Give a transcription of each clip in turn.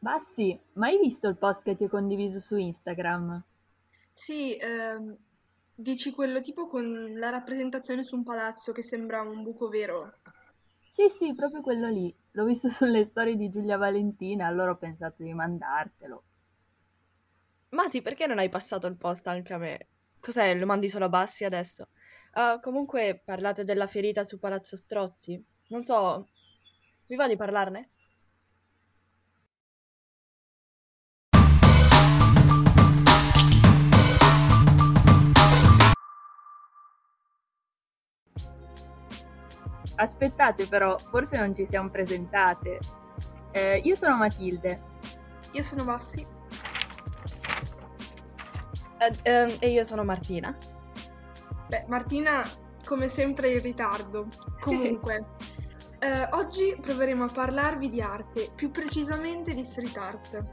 Bassi, ma hai visto il post che ti ho condiviso su Instagram? Sì, ehm, dici quello tipo con la rappresentazione su un palazzo che sembra un buco vero. Sì, sì, proprio quello lì. L'ho visto sulle storie di Giulia Valentina, allora ho pensato di mandartelo. Mati, perché non hai passato il post anche a me? Cos'è? Lo mandi solo a Bassi adesso? Ah, comunque parlate della ferita su Palazzo Strozzi. Non so, vi va di parlarne? Aspettate però, forse non ci siamo presentate. Eh, io sono Matilde. Io sono Bassi. Eh, ehm, e io sono Martina. Beh, Martina, come sempre in ritardo. Comunque, eh, oggi proveremo a parlarvi di arte, più precisamente di street art.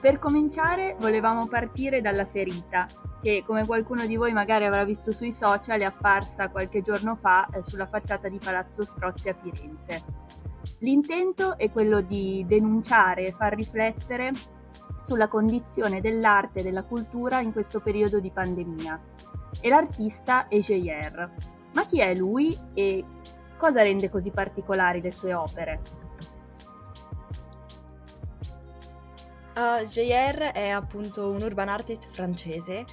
Per cominciare volevamo partire dalla ferita, che come qualcuno di voi magari avrà visto sui social è apparsa qualche giorno fa eh, sulla facciata di Palazzo Strozzi a Firenze. L'intento è quello di denunciare e far riflettere sulla condizione dell'arte e della cultura in questo periodo di pandemia. E l'artista è Jair. Ma chi è lui e cosa rende così particolari le sue opere? Uh, JR è appunto un urban artist francese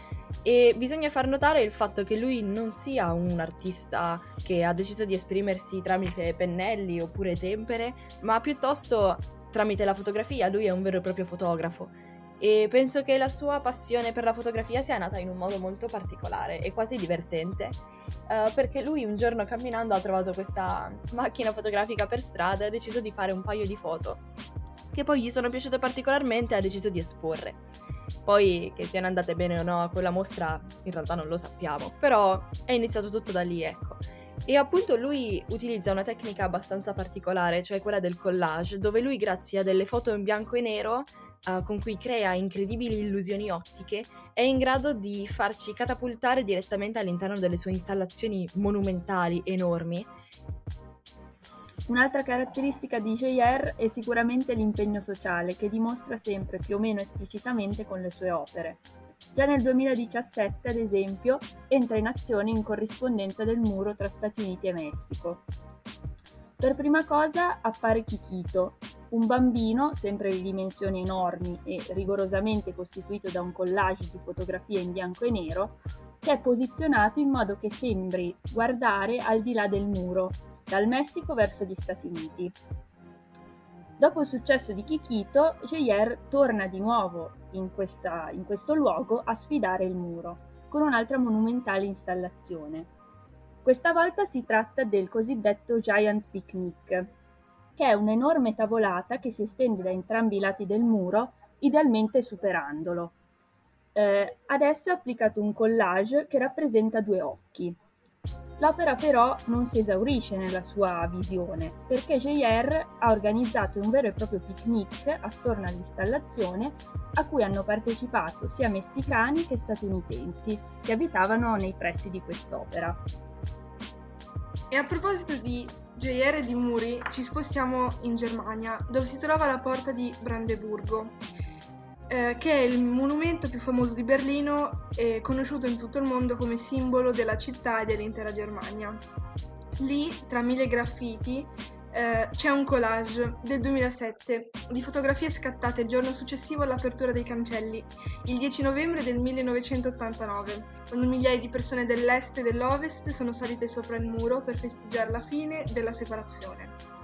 e bisogna far notare il fatto che lui non sia un artista che ha deciso di esprimersi tramite pennelli oppure tempere, ma piuttosto tramite la fotografia, lui è un vero e proprio fotografo. E penso che la sua passione per la fotografia sia nata in un modo molto particolare e quasi divertente, uh, perché lui un giorno camminando ha trovato questa macchina fotografica per strada e ha deciso di fare un paio di foto che poi gli sono piaciute particolarmente e ha deciso di esporre. Poi che siano andate bene o no a quella mostra in realtà non lo sappiamo, però è iniziato tutto da lì, ecco. E appunto lui utilizza una tecnica abbastanza particolare, cioè quella del collage, dove lui grazie a delle foto in bianco e nero uh, con cui crea incredibili illusioni ottiche, è in grado di farci catapultare direttamente all'interno delle sue installazioni monumentali, enormi, Un'altra caratteristica di JR è sicuramente l'impegno sociale, che dimostra sempre più o meno esplicitamente con le sue opere. Già nel 2017, ad esempio, entra in azione in corrispondenza del muro tra Stati Uniti e Messico. Per prima cosa appare Kikito, un bambino, sempre di dimensioni enormi e rigorosamente costituito da un collage di fotografie in bianco e nero, che è posizionato in modo che sembri guardare al di là del muro, dal Messico verso gli Stati Uniti. Dopo il successo di Kikito, Jair torna di nuovo in, questa, in questo luogo a sfidare il muro, con un'altra monumentale installazione. Questa volta si tratta del cosiddetto Giant Picnic, che è un'enorme tavolata che si estende da entrambi i lati del muro, idealmente superandolo. Eh, adesso è applicato un collage che rappresenta due occhi, L'opera però non si esaurisce nella sua visione, perché JR ha organizzato un vero e proprio picnic attorno all'installazione a cui hanno partecipato sia messicani che statunitensi che abitavano nei pressi di quest'opera. E a proposito di JR di Muri, ci spostiamo in Germania, dove si trova la porta di Brandeburgo eh, che è il monumento più famoso di Berlino e conosciuto in tutto il mondo come simbolo della città e dell'intera Germania. Lì, tra mille graffiti, eh, c'è un collage del 2007 di fotografie scattate il giorno successivo all'apertura dei cancelli, il 10 novembre del 1989, quando migliaia di persone dell'est e dell'ovest sono salite sopra il muro per festeggiare la fine della separazione.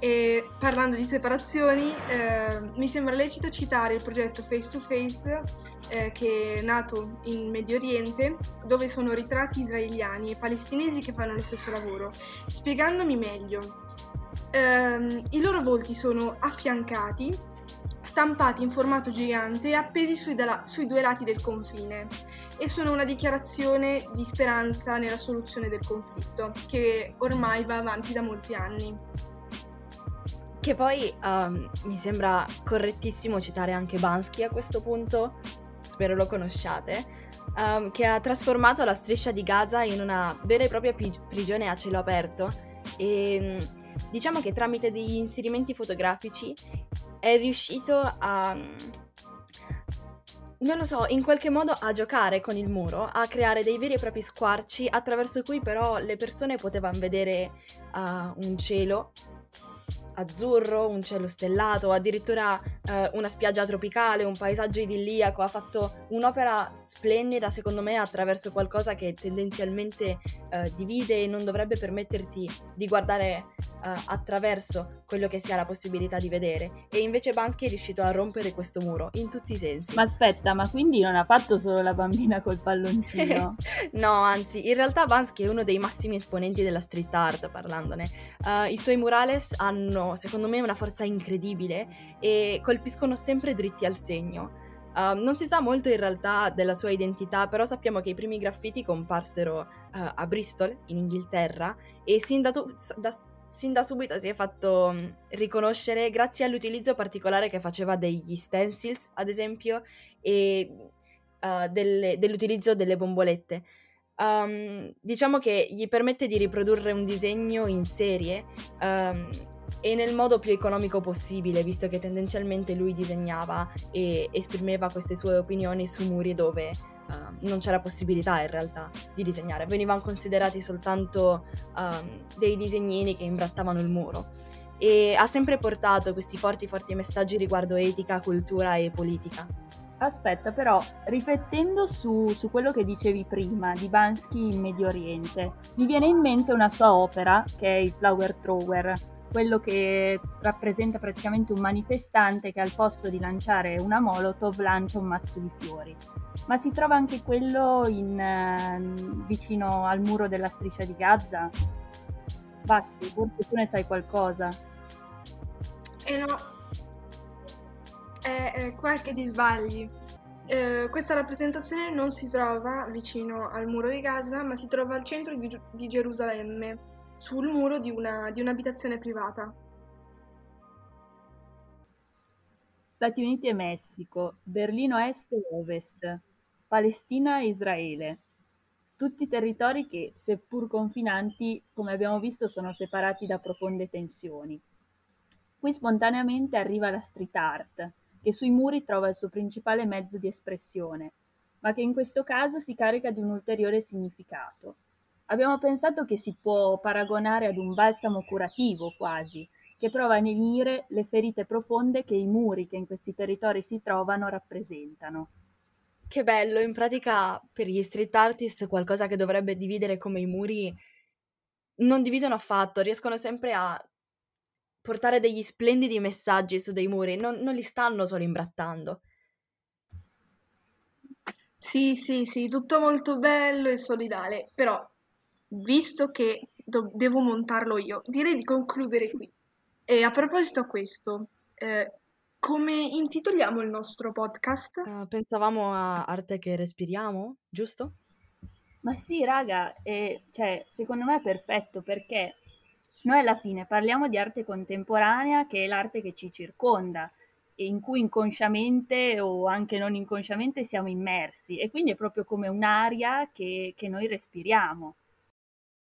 E parlando di separazioni, eh, mi sembra lecito citare il progetto Face to Face eh, che è nato in Medio Oriente, dove sono ritratti israeliani e palestinesi che fanno lo stesso lavoro. Spiegandomi meglio, ehm, i loro volti sono affiancati, stampati in formato gigante e appesi sui, da- sui due lati del confine e sono una dichiarazione di speranza nella soluzione del conflitto, che ormai va avanti da molti anni. Che poi um, mi sembra correttissimo citare anche Bansky a questo punto, spero lo conosciate, um, che ha trasformato la striscia di Gaza in una vera e propria pi- prigione a cielo aperto. E um, diciamo che tramite degli inserimenti fotografici è riuscito a non lo so, in qualche modo a giocare con il muro, a creare dei veri e propri squarci attraverso cui però le persone potevano vedere uh, un cielo azzurro, un cielo stellato, addirittura eh, una spiaggia tropicale, un paesaggio idilliaco, ha fatto un'opera splendida secondo me attraverso qualcosa che tendenzialmente eh, divide e non dovrebbe permetterti di guardare eh, attraverso quello che si ha la possibilità di vedere e invece Bansky è riuscito a rompere questo muro in tutti i sensi. Ma aspetta, ma quindi non ha fatto solo la bambina col palloncino? no, anzi, in realtà Bansky è uno dei massimi esponenti della street art parlandone. Uh, I suoi murales hanno secondo me, una forza incredibile e colpiscono sempre dritti al segno. Uh, non si sa molto in realtà della sua identità, però sappiamo che i primi graffiti comparsero uh, a Bristol, in Inghilterra, e sin da, tu- da, sin da subito si è fatto um, riconoscere grazie all'utilizzo particolare che faceva degli stencils, ad esempio, e uh, delle, dell'utilizzo delle bombolette. Um, diciamo che gli permette di riprodurre un disegno in serie um, e nel modo più economico possibile, visto che tendenzialmente lui disegnava e esprimeva queste sue opinioni su muri dove non c'era possibilità in realtà di disegnare, venivano considerati soltanto um, dei disegnini che imbrattavano il muro. E ha sempre portato questi forti, forti messaggi riguardo etica, cultura e politica. Aspetta, però, riflettendo su, su, quello che dicevi prima di Bansky in Medio Oriente, mi viene in mente una sua opera, che è il Flower Thrower, quello che rappresenta praticamente un manifestante che al posto di lanciare una molotov lancia un mazzo di fiori. Ma si trova anche quello in, eh, vicino al muro della striscia di Gaza? Bassi, forse tu ne sai qualcosa. Eh no, è, è qua che ti sbagli. Eh, questa rappresentazione non si trova vicino al muro di Gaza, ma si trova al centro di, di Gerusalemme sul muro di, una, di un'abitazione privata. Stati Uniti e Messico, Berlino Est e Ovest, Palestina e Israele. Tutti territori che, seppur confinanti, come abbiamo visto, sono separati da profonde tensioni. Qui spontaneamente arriva la street art, che sui muri trova il suo principale mezzo di espressione, ma che in questo caso si carica di un ulteriore significato. Abbiamo pensato che si può paragonare ad un balsamo curativo quasi, che prova a lenire le ferite profonde che i muri che in questi territori si trovano rappresentano. Che bello, in pratica per gli street artist qualcosa che dovrebbe dividere come i muri non dividono affatto, riescono sempre a portare degli splendidi messaggi su dei muri, non, non li stanno solo imbrattando. Sì, sì, sì, tutto molto bello e solidale, però visto che do- devo montarlo io, direi di concludere qui. E a proposito a questo, eh, come intitoliamo il nostro podcast? Uh, pensavamo a arte che respiriamo, giusto? Ma sì, raga, eh, cioè, secondo me è perfetto perché noi alla fine parliamo di arte contemporanea, che è l'arte che ci circonda e in cui inconsciamente o anche non inconsciamente siamo immersi e quindi è proprio come un'aria che, che noi respiriamo.